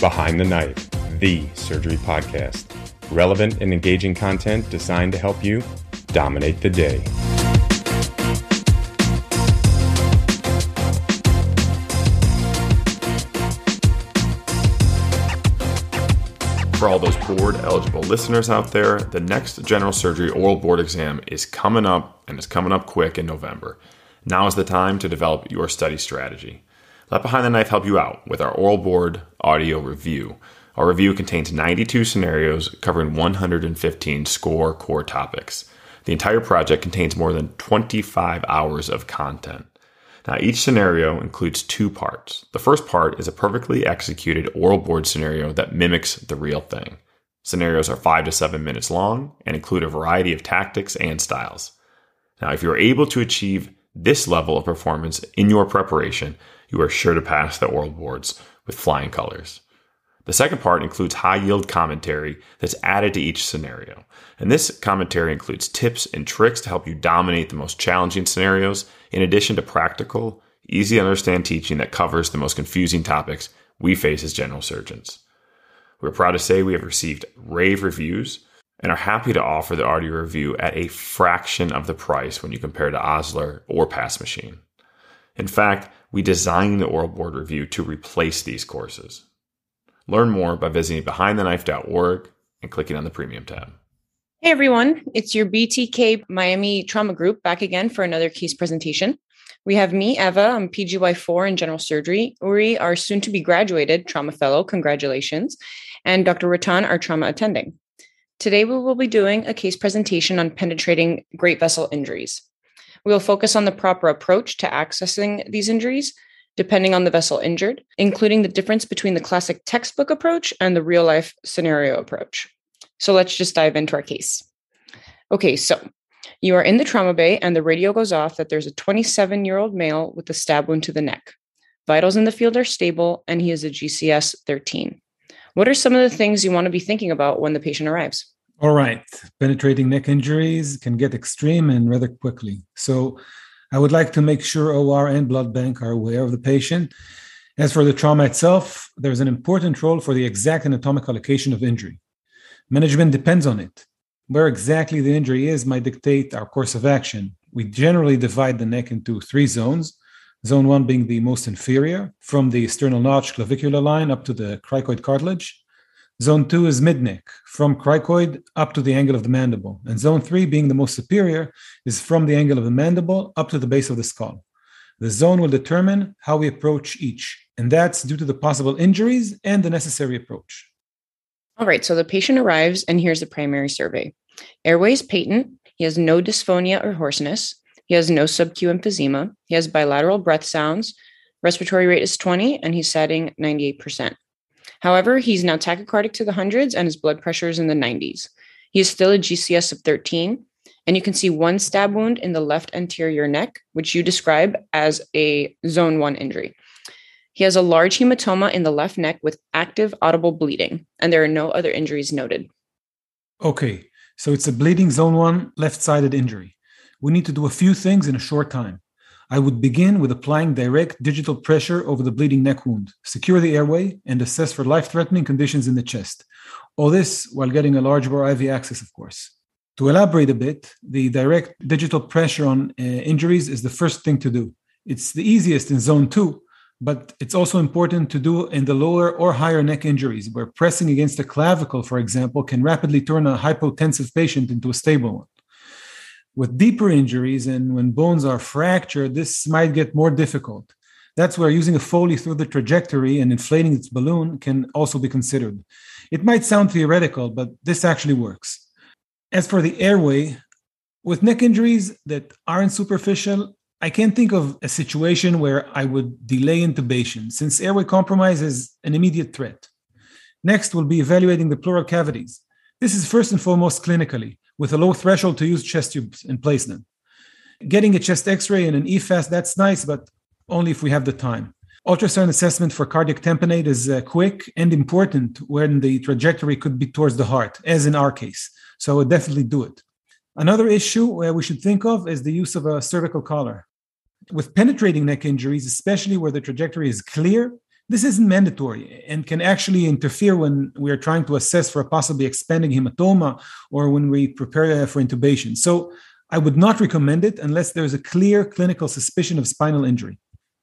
Behind the Knife, the surgery podcast. Relevant and engaging content designed to help you dominate the day. For all those board eligible listeners out there, the next general surgery oral board exam is coming up and it's coming up quick in November. Now is the time to develop your study strategy. Let Behind the Knife help you out with our oral board audio review. Our review contains 92 scenarios covering 115 score core topics. The entire project contains more than 25 hours of content. Now, each scenario includes two parts. The first part is a perfectly executed oral board scenario that mimics the real thing. Scenarios are five to seven minutes long and include a variety of tactics and styles. Now, if you're able to achieve this level of performance in your preparation, you are sure to pass the oral boards with flying colors. The second part includes high yield commentary that's added to each scenario. And this commentary includes tips and tricks to help you dominate the most challenging scenarios, in addition to practical, easy to understand teaching that covers the most confusing topics we face as general surgeons. We're proud to say we have received rave reviews and are happy to offer the audio review at a fraction of the price when you compare to Osler or Pass Machine. In fact, we designed the oral board review to replace these courses. Learn more by visiting behindtheknife.org and clicking on the premium tab. Hey everyone, it's your BTK Miami Trauma Group back again for another case presentation. We have me, Eva, I'm PGY4 in general surgery, Uri, our soon to be graduated trauma fellow, congratulations, and Dr. Rattan, our trauma attending. Today we will be doing a case presentation on penetrating great vessel injuries. We will focus on the proper approach to accessing these injuries, depending on the vessel injured, including the difference between the classic textbook approach and the real life scenario approach. So let's just dive into our case. Okay, so you are in the trauma bay, and the radio goes off that there's a 27 year old male with a stab wound to the neck. Vitals in the field are stable, and he is a GCS 13. What are some of the things you want to be thinking about when the patient arrives? All right. Penetrating neck injuries can get extreme and rather quickly. So I would like to make sure OR and blood bank are aware of the patient. As for the trauma itself, there's an important role for the exact anatomical location of injury. Management depends on it. Where exactly the injury is might dictate our course of action. We generally divide the neck into three zones. Zone one being the most inferior, from the sternal notch clavicular line up to the cricoid cartilage. Zone 2 is mid-neck, from cricoid up to the angle of the mandible. And zone 3, being the most superior, is from the angle of the mandible up to the base of the skull. The zone will determine how we approach each, and that's due to the possible injuries and the necessary approach. All right, so the patient arrives, and here's the primary survey. Airway is patent. He has no dysphonia or hoarseness. He has no subq emphysema. He has bilateral breath sounds. Respiratory rate is 20, and he's satting 98%. However, he's now tachycardic to the hundreds and his blood pressure is in the 90s. He is still a GCS of 13, and you can see one stab wound in the left anterior neck, which you describe as a zone one injury. He has a large hematoma in the left neck with active audible bleeding, and there are no other injuries noted. Okay, so it's a bleeding zone one left sided injury. We need to do a few things in a short time. I would begin with applying direct digital pressure over the bleeding neck wound, secure the airway, and assess for life threatening conditions in the chest. All this while getting a large bore IV access, of course. To elaborate a bit, the direct digital pressure on uh, injuries is the first thing to do. It's the easiest in zone two, but it's also important to do in the lower or higher neck injuries, where pressing against the clavicle, for example, can rapidly turn a hypotensive patient into a stable one. With deeper injuries and when bones are fractured, this might get more difficult. That's where using a Foley through the trajectory and inflating its balloon can also be considered. It might sound theoretical, but this actually works. As for the airway, with neck injuries that aren't superficial, I can't think of a situation where I would delay intubation since airway compromise is an immediate threat. Next, we'll be evaluating the pleural cavities. This is first and foremost clinically with a low threshold to use chest tubes and place them. Getting a chest x ray and an eFAST, that's nice, but only if we have the time. Ultrasound assessment for cardiac tamponade is uh, quick and important when the trajectory could be towards the heart, as in our case. So I would definitely do it. Another issue where we should think of is the use of a cervical collar. With penetrating neck injuries, especially where the trajectory is clear, This isn't mandatory and can actually interfere when we are trying to assess for a possibly expanding hematoma or when we prepare uh, for intubation. So I would not recommend it unless there's a clear clinical suspicion of spinal injury.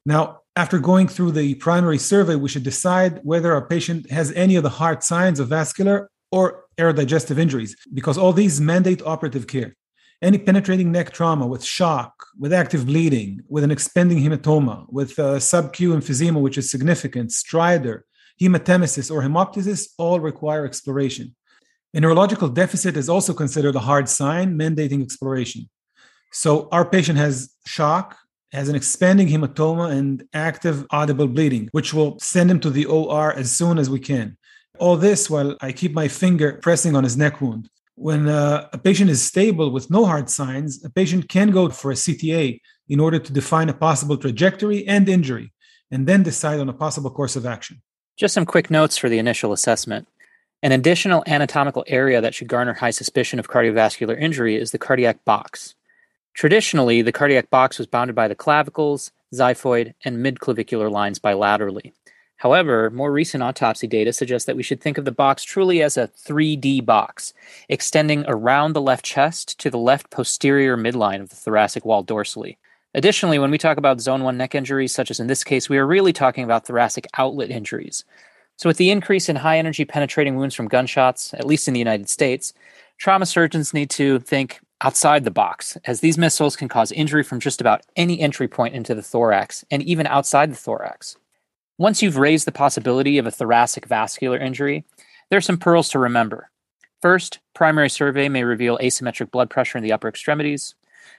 Now, after going through the primary survey, we should decide whether our patient has any of the hard signs of vascular or aerodigestive injuries, because all these mandate operative care. Any penetrating neck trauma with shock, with active bleeding, with an expanding hematoma, with uh, sub-Q emphysema, which is significant, stridor, hematemesis, or hemoptysis all require exploration. A neurological deficit is also considered a hard sign, mandating exploration. So our patient has shock, has an expanding hematoma and active audible bleeding, which will send him to the OR as soon as we can. All this while I keep my finger pressing on his neck wound. When uh, a patient is stable with no hard signs, a patient can go for a CTA in order to define a possible trajectory and injury, and then decide on a possible course of action. Just some quick notes for the initial assessment. An additional anatomical area that should garner high suspicion of cardiovascular injury is the cardiac box. Traditionally, the cardiac box was bounded by the clavicles, xiphoid, and midclavicular lines bilaterally. However, more recent autopsy data suggests that we should think of the box truly as a 3D box, extending around the left chest to the left posterior midline of the thoracic wall dorsally. Additionally, when we talk about zone 1 neck injuries, such as in this case, we are really talking about thoracic outlet injuries. So, with the increase in high energy penetrating wounds from gunshots, at least in the United States, trauma surgeons need to think outside the box, as these missiles can cause injury from just about any entry point into the thorax and even outside the thorax. Once you've raised the possibility of a thoracic vascular injury, there are some pearls to remember. First, primary survey may reveal asymmetric blood pressure in the upper extremities.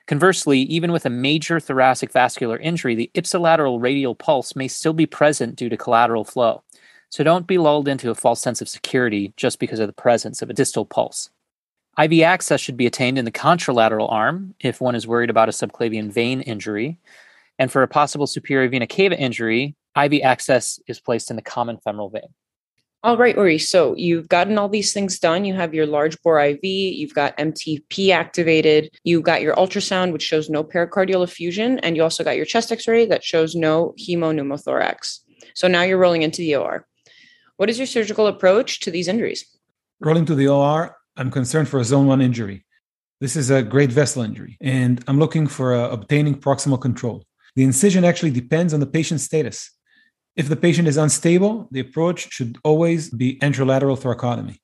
Conversely, even with a major thoracic vascular injury, the ipsilateral radial pulse may still be present due to collateral flow. So don't be lulled into a false sense of security just because of the presence of a distal pulse. IV access should be attained in the contralateral arm if one is worried about a subclavian vein injury. And for a possible superior vena cava injury, IV access is placed in the common femoral vein. All right, Uri. So you've gotten all these things done. You have your large bore IV, you've got MTP activated, you got your ultrasound, which shows no pericardial effusion, and you also got your chest x ray that shows no hemopneumothorax. So now you're rolling into the OR. What is your surgical approach to these injuries? Rolling to the OR, I'm concerned for a zone one injury. This is a great vessel injury, and I'm looking for uh, obtaining proximal control. The incision actually depends on the patient's status. If the patient is unstable, the approach should always be anterolateral thoracotomy.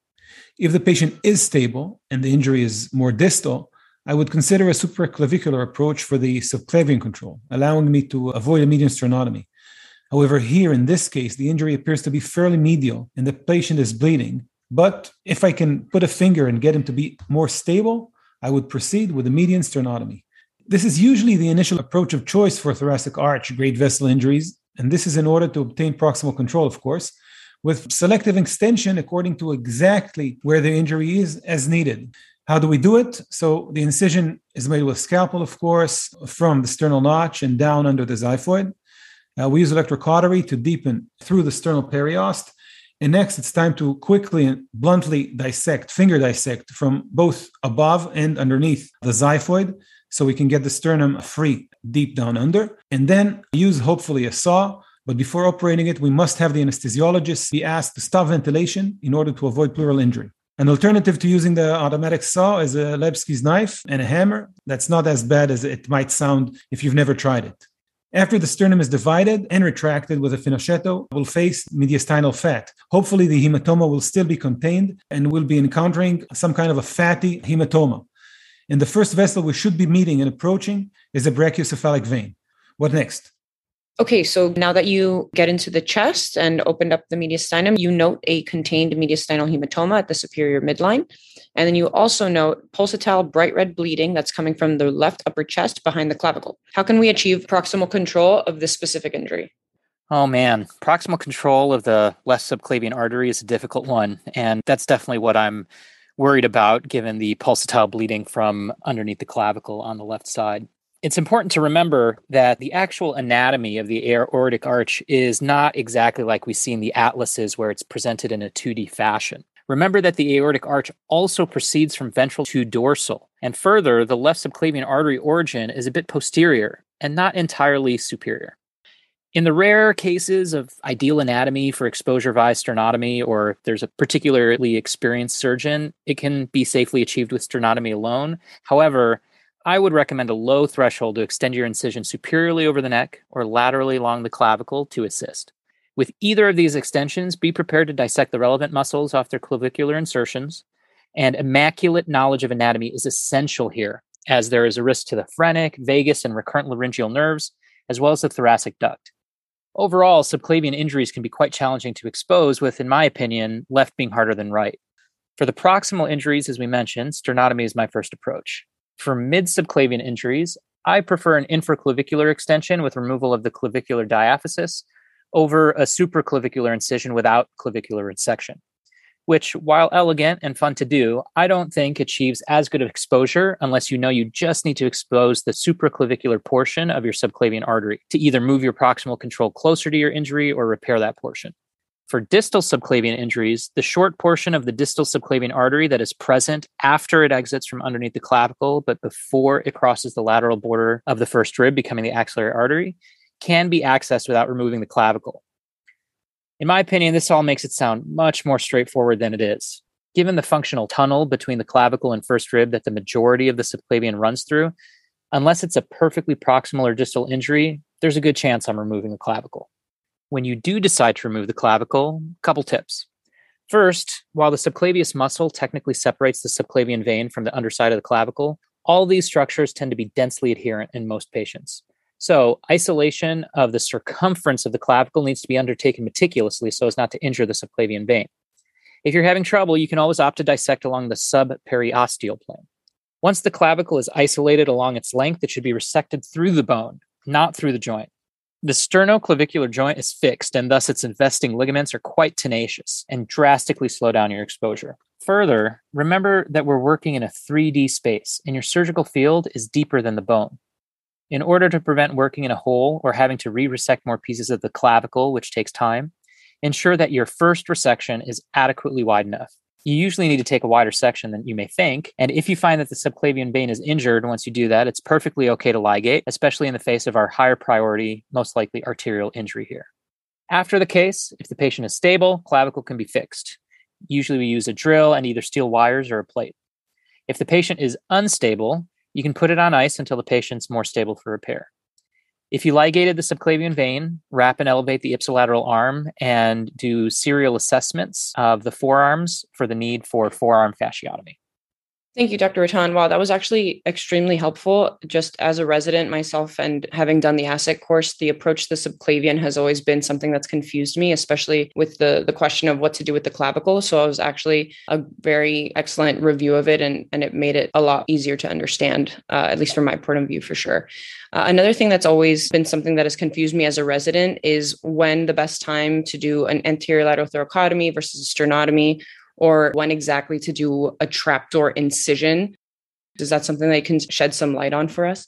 If the patient is stable and the injury is more distal, I would consider a supraclavicular approach for the subclavian control, allowing me to avoid a median sternotomy. However, here in this case, the injury appears to be fairly medial and the patient is bleeding. But if I can put a finger and get him to be more stable, I would proceed with a median sternotomy. This is usually the initial approach of choice for thoracic arch great vessel injuries, and this is in order to obtain proximal control, of course, with selective extension according to exactly where the injury is as needed. How do we do it? So the incision is made with scalpel, of course, from the sternal notch and down under the xiphoid. Uh, we use electrocautery to deepen through the sternal periost. And next, it's time to quickly and bluntly dissect, finger dissect from both above and underneath the xiphoid so we can get the sternum free deep down under. And then use hopefully a saw. But before operating it, we must have the anesthesiologist be asked to stop ventilation in order to avoid pleural injury. An alternative to using the automatic saw is a Lebsche's knife and a hammer. That's not as bad as it might sound if you've never tried it. After the sternum is divided and retracted with a Finochietto, will face mediastinal fat. Hopefully, the hematoma will still be contained and we'll be encountering some kind of a fatty hematoma. And the first vessel we should be meeting and approaching is the brachiocephalic vein. What next? Okay, so now that you get into the chest and opened up the mediastinum, you note a contained mediastinal hematoma at the superior midline. And then you also note pulsatile bright red bleeding that's coming from the left upper chest behind the clavicle. How can we achieve proximal control of this specific injury? Oh man, proximal control of the left subclavian artery is a difficult one. And that's definitely what I'm worried about given the pulsatile bleeding from underneath the clavicle on the left side. It's important to remember that the actual anatomy of the aortic arch is not exactly like we see in the atlases where it's presented in a 2D fashion. Remember that the aortic arch also proceeds from ventral to dorsal. And further, the left subclavian artery origin is a bit posterior and not entirely superior. In the rare cases of ideal anatomy for exposure via sternotomy, or if there's a particularly experienced surgeon, it can be safely achieved with sternotomy alone. However, I would recommend a low threshold to extend your incision superiorly over the neck or laterally along the clavicle to assist. With either of these extensions, be prepared to dissect the relevant muscles off their clavicular insertions. And immaculate knowledge of anatomy is essential here, as there is a risk to the phrenic, vagus, and recurrent laryngeal nerves, as well as the thoracic duct. Overall, subclavian injuries can be quite challenging to expose, with, in my opinion, left being harder than right. For the proximal injuries, as we mentioned, sternotomy is my first approach. For mid subclavian injuries, I prefer an infraclavicular extension with removal of the clavicular diaphysis over a supraclavicular incision without clavicular resection, which, while elegant and fun to do, I don't think achieves as good of exposure unless you know you just need to expose the supraclavicular portion of your subclavian artery to either move your proximal control closer to your injury or repair that portion. For distal subclavian injuries, the short portion of the distal subclavian artery that is present after it exits from underneath the clavicle, but before it crosses the lateral border of the first rib, becoming the axillary artery, can be accessed without removing the clavicle. In my opinion, this all makes it sound much more straightforward than it is. Given the functional tunnel between the clavicle and first rib that the majority of the subclavian runs through, unless it's a perfectly proximal or distal injury, there's a good chance I'm removing the clavicle. When you do decide to remove the clavicle, a couple tips. First, while the subclavius muscle technically separates the subclavian vein from the underside of the clavicle, all these structures tend to be densely adherent in most patients. So, isolation of the circumference of the clavicle needs to be undertaken meticulously so as not to injure the subclavian vein. If you're having trouble, you can always opt to dissect along the subperiosteal plane. Once the clavicle is isolated along its length, it should be resected through the bone, not through the joint. The sternoclavicular joint is fixed, and thus its investing ligaments are quite tenacious and drastically slow down your exposure. Further, remember that we're working in a 3D space, and your surgical field is deeper than the bone. In order to prevent working in a hole or having to re resect more pieces of the clavicle, which takes time, ensure that your first resection is adequately wide enough. You usually need to take a wider section than you may think. And if you find that the subclavian vein is injured once you do that, it's perfectly okay to ligate, especially in the face of our higher priority, most likely arterial injury here. After the case, if the patient is stable, clavicle can be fixed. Usually we use a drill and either steel wires or a plate. If the patient is unstable, you can put it on ice until the patient's more stable for repair. If you ligated the subclavian vein, wrap and elevate the ipsilateral arm and do serial assessments of the forearms for the need for forearm fasciotomy. Thank you, Dr. Rattan. Wow, that was actually extremely helpful. Just as a resident myself and having done the ASSET course, the approach to the subclavian has always been something that's confused me, especially with the, the question of what to do with the clavicle. So it was actually a very excellent review of it and, and it made it a lot easier to understand, uh, at least from my point of view for sure. Uh, another thing that's always been something that has confused me as a resident is when the best time to do an anterior lateral thoracotomy versus a sternotomy or when exactly to do a trapdoor incision. Is that something that you can shed some light on for us?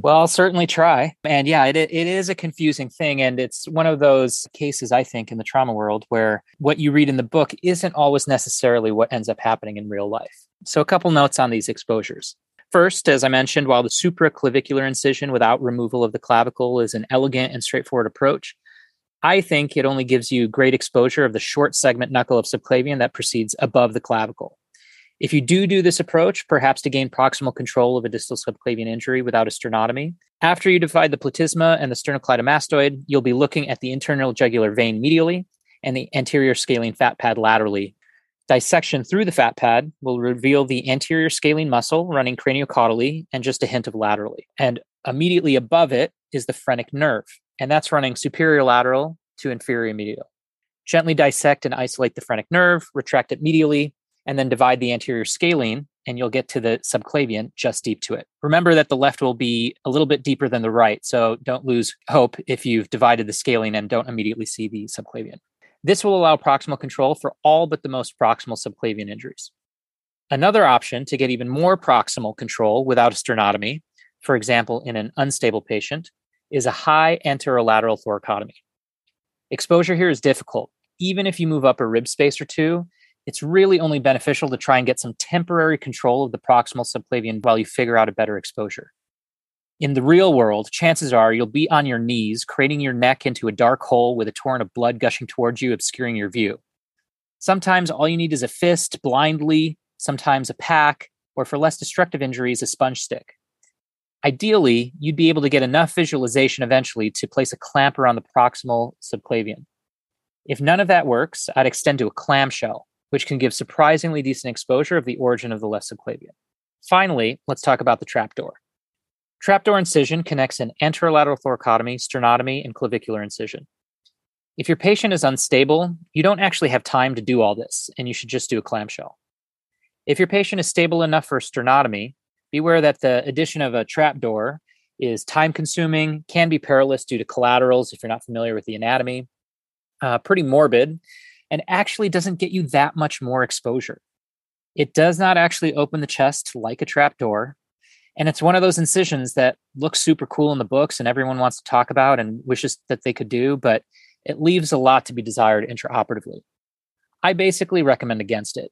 Well, I'll certainly try. And yeah, it, it is a confusing thing. And it's one of those cases, I think, in the trauma world where what you read in the book isn't always necessarily what ends up happening in real life. So, a couple notes on these exposures. First, as I mentioned, while the supraclavicular incision without removal of the clavicle is an elegant and straightforward approach, I think it only gives you great exposure of the short segment knuckle of subclavian that proceeds above the clavicle. If you do do this approach, perhaps to gain proximal control of a distal subclavian injury without a sternotomy, after you divide the platysma and the sternocleidomastoid, you'll be looking at the internal jugular vein medially and the anterior scalene fat pad laterally. Dissection through the fat pad will reveal the anterior scalene muscle running craniocaudally and just a hint of laterally. And immediately above it is the phrenic nerve, and that's running superior lateral to inferior medial. Gently dissect and isolate the phrenic nerve, retract it medially, and then divide the anterior scalene, and you'll get to the subclavian just deep to it. Remember that the left will be a little bit deeper than the right, so don't lose hope if you've divided the scalene and don't immediately see the subclavian. This will allow proximal control for all but the most proximal subclavian injuries. Another option to get even more proximal control without a sternotomy, for example, in an unstable patient, is a high anterolateral thoracotomy. Exposure here is difficult. Even if you move up a rib space or two, it's really only beneficial to try and get some temporary control of the proximal subclavian while you figure out a better exposure. In the real world, chances are you'll be on your knees, craning your neck into a dark hole with a torrent of blood gushing towards you, obscuring your view. Sometimes all you need is a fist blindly, sometimes a pack, or for less destructive injuries, a sponge stick. Ideally, you'd be able to get enough visualization eventually to place a clamp around the proximal subclavian. If none of that works, I'd extend to a clamshell, which can give surprisingly decent exposure of the origin of the left subclavian. Finally, let's talk about the trapdoor. Trapdoor incision connects an anterolateral thoracotomy, sternotomy, and clavicular incision. If your patient is unstable, you don't actually have time to do all this, and you should just do a clamshell. If your patient is stable enough for sternotomy, beware that the addition of a trapdoor is time consuming, can be perilous due to collaterals if you're not familiar with the anatomy, uh, pretty morbid, and actually doesn't get you that much more exposure. It does not actually open the chest like a trapdoor. And it's one of those incisions that looks super cool in the books and everyone wants to talk about and wishes that they could do, but it leaves a lot to be desired intraoperatively. I basically recommend against it.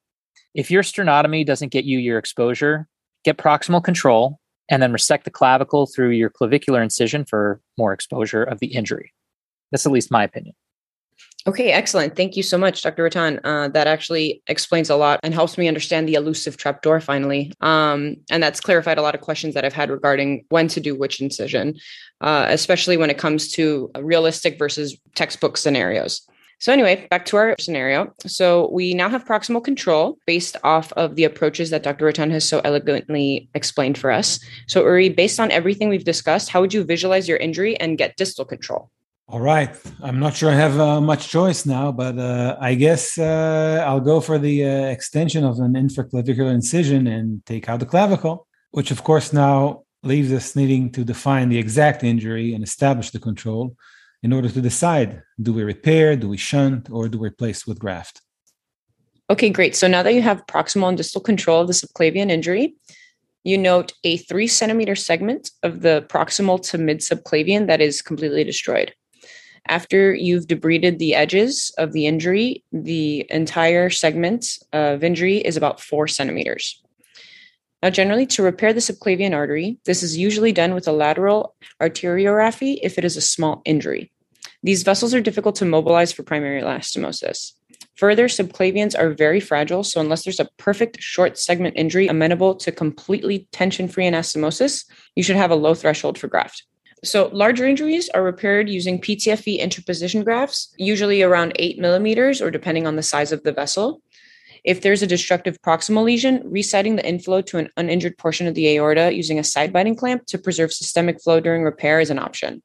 If your sternotomy doesn't get you your exposure, get proximal control and then resect the clavicle through your clavicular incision for more exposure of the injury. That's at least my opinion. Okay, excellent. Thank you so much, Dr. Rattan. Uh, that actually explains a lot and helps me understand the elusive trapdoor finally. Um, and that's clarified a lot of questions that I've had regarding when to do which incision, uh, especially when it comes to realistic versus textbook scenarios. So, anyway, back to our scenario. So, we now have proximal control based off of the approaches that Dr. Rattan has so elegantly explained for us. So, Uri, based on everything we've discussed, how would you visualize your injury and get distal control? All right. I'm not sure I have uh, much choice now, but uh, I guess uh, I'll go for the uh, extension of an infraclavicular incision and take out the clavicle, which of course now leaves us needing to define the exact injury and establish the control in order to decide do we repair, do we shunt, or do we replace with graft? Okay, great. So now that you have proximal and distal control of the subclavian injury, you note a three centimeter segment of the proximal to mid subclavian that is completely destroyed. After you've debrided the edges of the injury, the entire segment of injury is about four centimeters. Now, generally, to repair the subclavian artery, this is usually done with a lateral arteriorrhaphy if it is a small injury. These vessels are difficult to mobilize for primary anastomosis. Further, subclavians are very fragile, so unless there's a perfect short segment injury amenable to completely tension free anastomosis, you should have a low threshold for graft. So, larger injuries are repaired using PTFE interposition grafts, usually around eight millimeters or depending on the size of the vessel. If there's a destructive proximal lesion, resetting the inflow to an uninjured portion of the aorta using a side biting clamp to preserve systemic flow during repair is an option.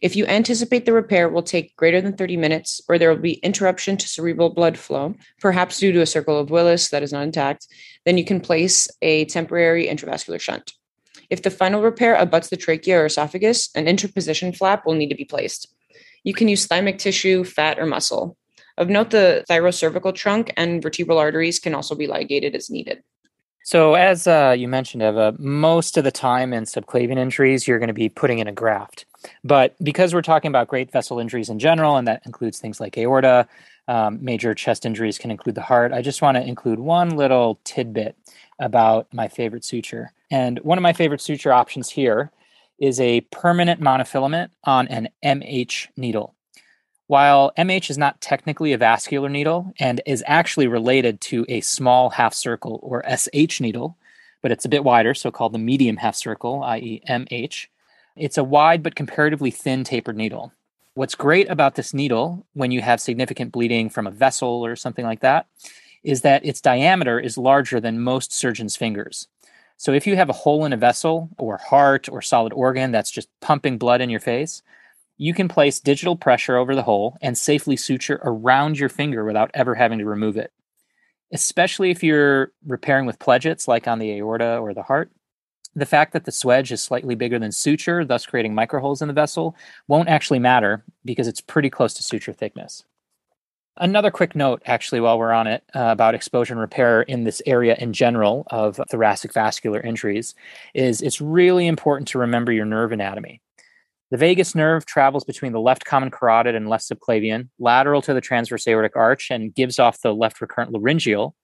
If you anticipate the repair will take greater than 30 minutes or there will be interruption to cerebral blood flow, perhaps due to a circle of Willis that is not intact, then you can place a temporary intravascular shunt. If the final repair abuts the trachea or esophagus, an interposition flap will need to be placed. You can use thymic tissue, fat, or muscle. Of note, the thyrocervical trunk and vertebral arteries can also be ligated as needed. So, as uh, you mentioned, Eva, most of the time in subclavian injuries, you're going to be putting in a graft. But because we're talking about great vessel injuries in general, and that includes things like aorta, um, major chest injuries can include the heart, I just want to include one little tidbit about my favorite suture. And one of my favorite suture options here is a permanent monofilament on an MH needle. While MH is not technically a vascular needle and is actually related to a small half circle or SH needle, but it's a bit wider, so called the medium half circle, i.e., MH, it's a wide but comparatively thin tapered needle. What's great about this needle when you have significant bleeding from a vessel or something like that is that its diameter is larger than most surgeons' fingers. So if you have a hole in a vessel or heart or solid organ that's just pumping blood in your face, you can place digital pressure over the hole and safely suture around your finger without ever having to remove it. Especially if you're repairing with pledgets like on the aorta or the heart, the fact that the swedge is slightly bigger than suture, thus creating microholes in the vessel, won't actually matter because it's pretty close to suture thickness. Another quick note, actually, while we're on it, uh, about exposure and repair in this area in general of thoracic vascular injuries, is it's really important to remember your nerve anatomy. The vagus nerve travels between the left common carotid and left subclavian, lateral to the transverse aortic arch, and gives off the left recurrent laryngeal,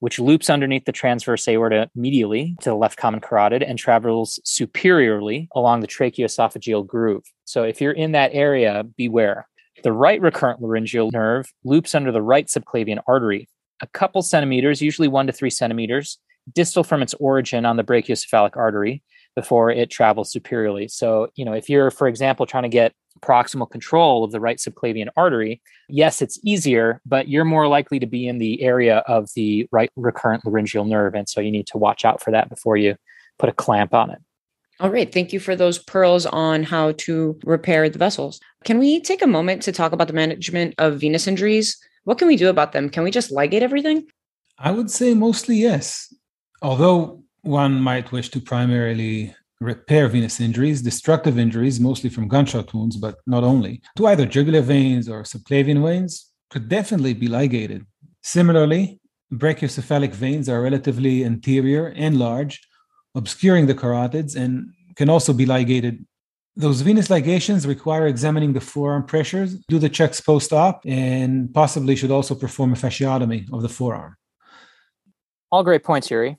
which loops underneath the transverse aorta medially to the left common carotid and travels superiorly along the tracheoesophageal groove. So if you're in that area, beware. The right recurrent laryngeal nerve loops under the right subclavian artery, a couple centimeters, usually one to three centimeters, distal from its origin on the brachiocephalic artery before it travels superiorly. So, you know, if you're, for example, trying to get proximal control of the right subclavian artery, yes, it's easier, but you're more likely to be in the area of the right recurrent laryngeal nerve. And so you need to watch out for that before you put a clamp on it. All right. Thank you for those pearls on how to repair the vessels. Can we take a moment to talk about the management of venous injuries? What can we do about them? Can we just ligate everything? I would say mostly yes. Although one might wish to primarily repair venous injuries, destructive injuries, mostly from gunshot wounds, but not only, to either jugular veins or subclavian veins, could definitely be ligated. Similarly, brachiocephalic veins are relatively anterior and large, obscuring the carotids, and can also be ligated. Those venous ligations require examining the forearm pressures, do the checks post op, and possibly should also perform a fasciotomy of the forearm. All great points, Uri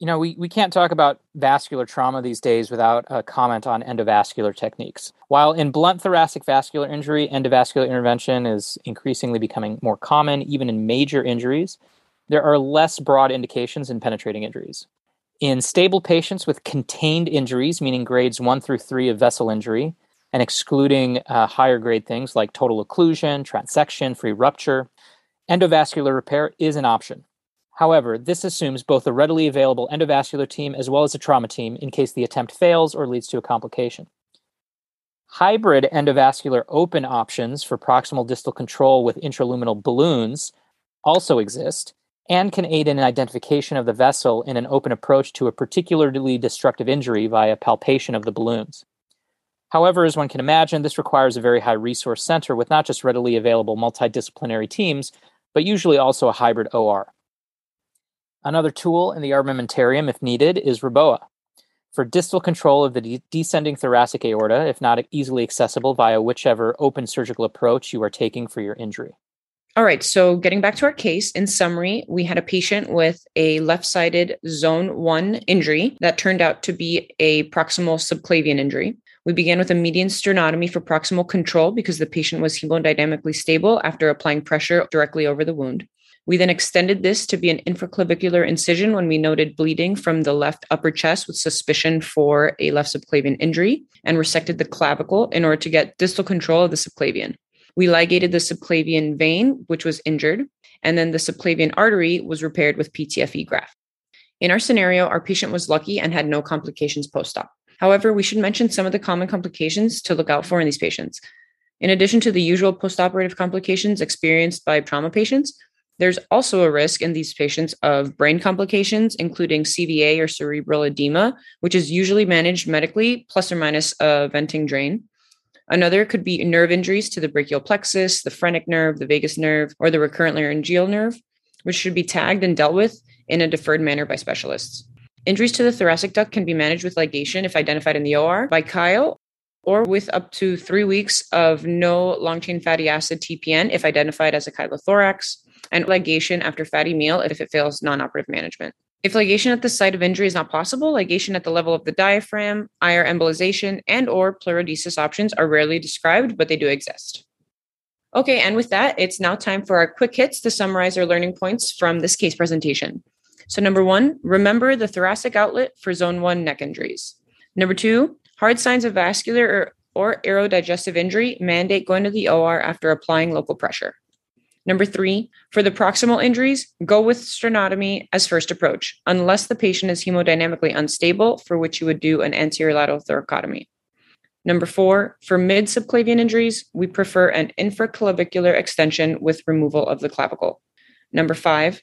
you know, we, we can't talk about vascular trauma these days without a comment on endovascular techniques. While in blunt thoracic vascular injury, endovascular intervention is increasingly becoming more common, even in major injuries, there are less broad indications in penetrating injuries. In stable patients with contained injuries, meaning grades one through three of vessel injury, and excluding uh, higher grade things like total occlusion, transection, free rupture, endovascular repair is an option. However, this assumes both a readily available endovascular team as well as a trauma team in case the attempt fails or leads to a complication. Hybrid endovascular open options for proximal distal control with intraluminal balloons also exist and can aid in identification of the vessel in an open approach to a particularly destructive injury via palpation of the balloons. However, as one can imagine, this requires a very high resource center with not just readily available multidisciplinary teams, but usually also a hybrid OR. Another tool in the armamentarium, if needed, is REBOA for distal control of the de- descending thoracic aorta, if not easily accessible via whichever open surgical approach you are taking for your injury. All right, so getting back to our case, in summary, we had a patient with a left sided zone one injury that turned out to be a proximal subclavian injury. We began with a median sternotomy for proximal control because the patient was hemodynamically stable after applying pressure directly over the wound. We then extended this to be an infraclavicular incision when we noted bleeding from the left upper chest with suspicion for a left subclavian injury and resected the clavicle in order to get distal control of the subclavian. We ligated the subclavian vein, which was injured, and then the subclavian artery was repaired with PTFE graft. In our scenario, our patient was lucky and had no complications post op. However, we should mention some of the common complications to look out for in these patients. In addition to the usual postoperative complications experienced by trauma patients, there's also a risk in these patients of brain complications, including CVA or cerebral edema, which is usually managed medically, plus or minus a venting drain. Another could be nerve injuries to the brachial plexus, the phrenic nerve, the vagus nerve, or the recurrent laryngeal nerve, which should be tagged and dealt with in a deferred manner by specialists. Injuries to the thoracic duct can be managed with ligation if identified in the OR by chyle or with up to three weeks of no long chain fatty acid TPN if identified as a chylothorax, and ligation after fatty meal if it fails non-operative management. If ligation at the site of injury is not possible, ligation at the level of the diaphragm, IR embolization, and or pleurodesis options are rarely described, but they do exist. Okay, and with that, it's now time for our quick hits to summarize our learning points from this case presentation. So number one, remember the thoracic outlet for zone one neck injuries. Number two, hard signs of vascular or, or aerodigestive injury mandate going to the OR after applying local pressure. Number three, for the proximal injuries, go with sternotomy as first approach, unless the patient is hemodynamically unstable, for which you would do an anterior lateral thoracotomy. Number four, for mid subclavian injuries, we prefer an infraclavicular extension with removal of the clavicle. Number five,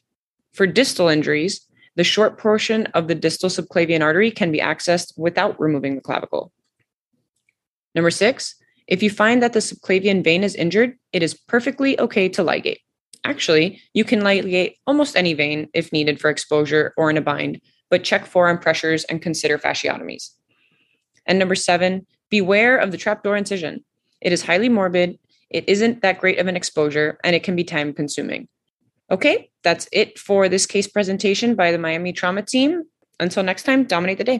for distal injuries, the short portion of the distal subclavian artery can be accessed without removing the clavicle. Number six, if you find that the subclavian vein is injured, it is perfectly okay to ligate. Actually, you can ligate almost any vein if needed for exposure or in a bind, but check forearm pressures and consider fasciotomies. And number seven, beware of the trapdoor incision. It is highly morbid, it isn't that great of an exposure, and it can be time consuming. Okay, that's it for this case presentation by the Miami Trauma Team. Until next time, dominate the day.